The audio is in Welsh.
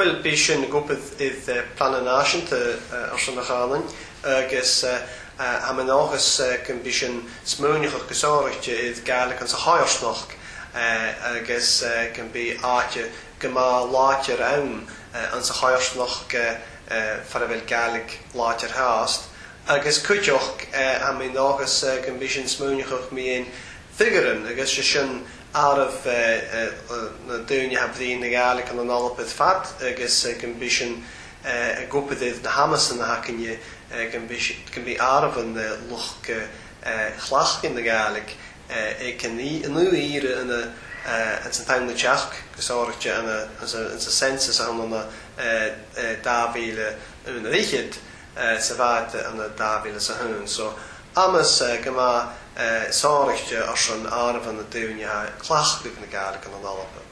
Wel, be sy'n gwybod idd plan yn asyn ty asian o'ch alan, agos am yn ogys gan be sin smwniwch o'ch gysorwch idd gael ac yn sy'n hoi osnoch, agos gan be aach gyma laach yr awn yn sy'n hoi osnoch farafel gaelig laach yr hast, agos cwtioch am yn ogys gan be sy'n smwniwch o'ch mi ein figurin agus sé you have na in the garlic and an an alpad fat agus gan bí sin a gopaíh na hamas na hacinne gan bí áhan luch chhlachcin na gáalaigh ag ní nu íre in an san taimna teach gus áirte an sa sensus anna dáhíle ún richiid sa bhaid an dáhíle sa hún so Amas gyma sáriste ar sin áh an na daúne chhlachú na gar gan an alpa.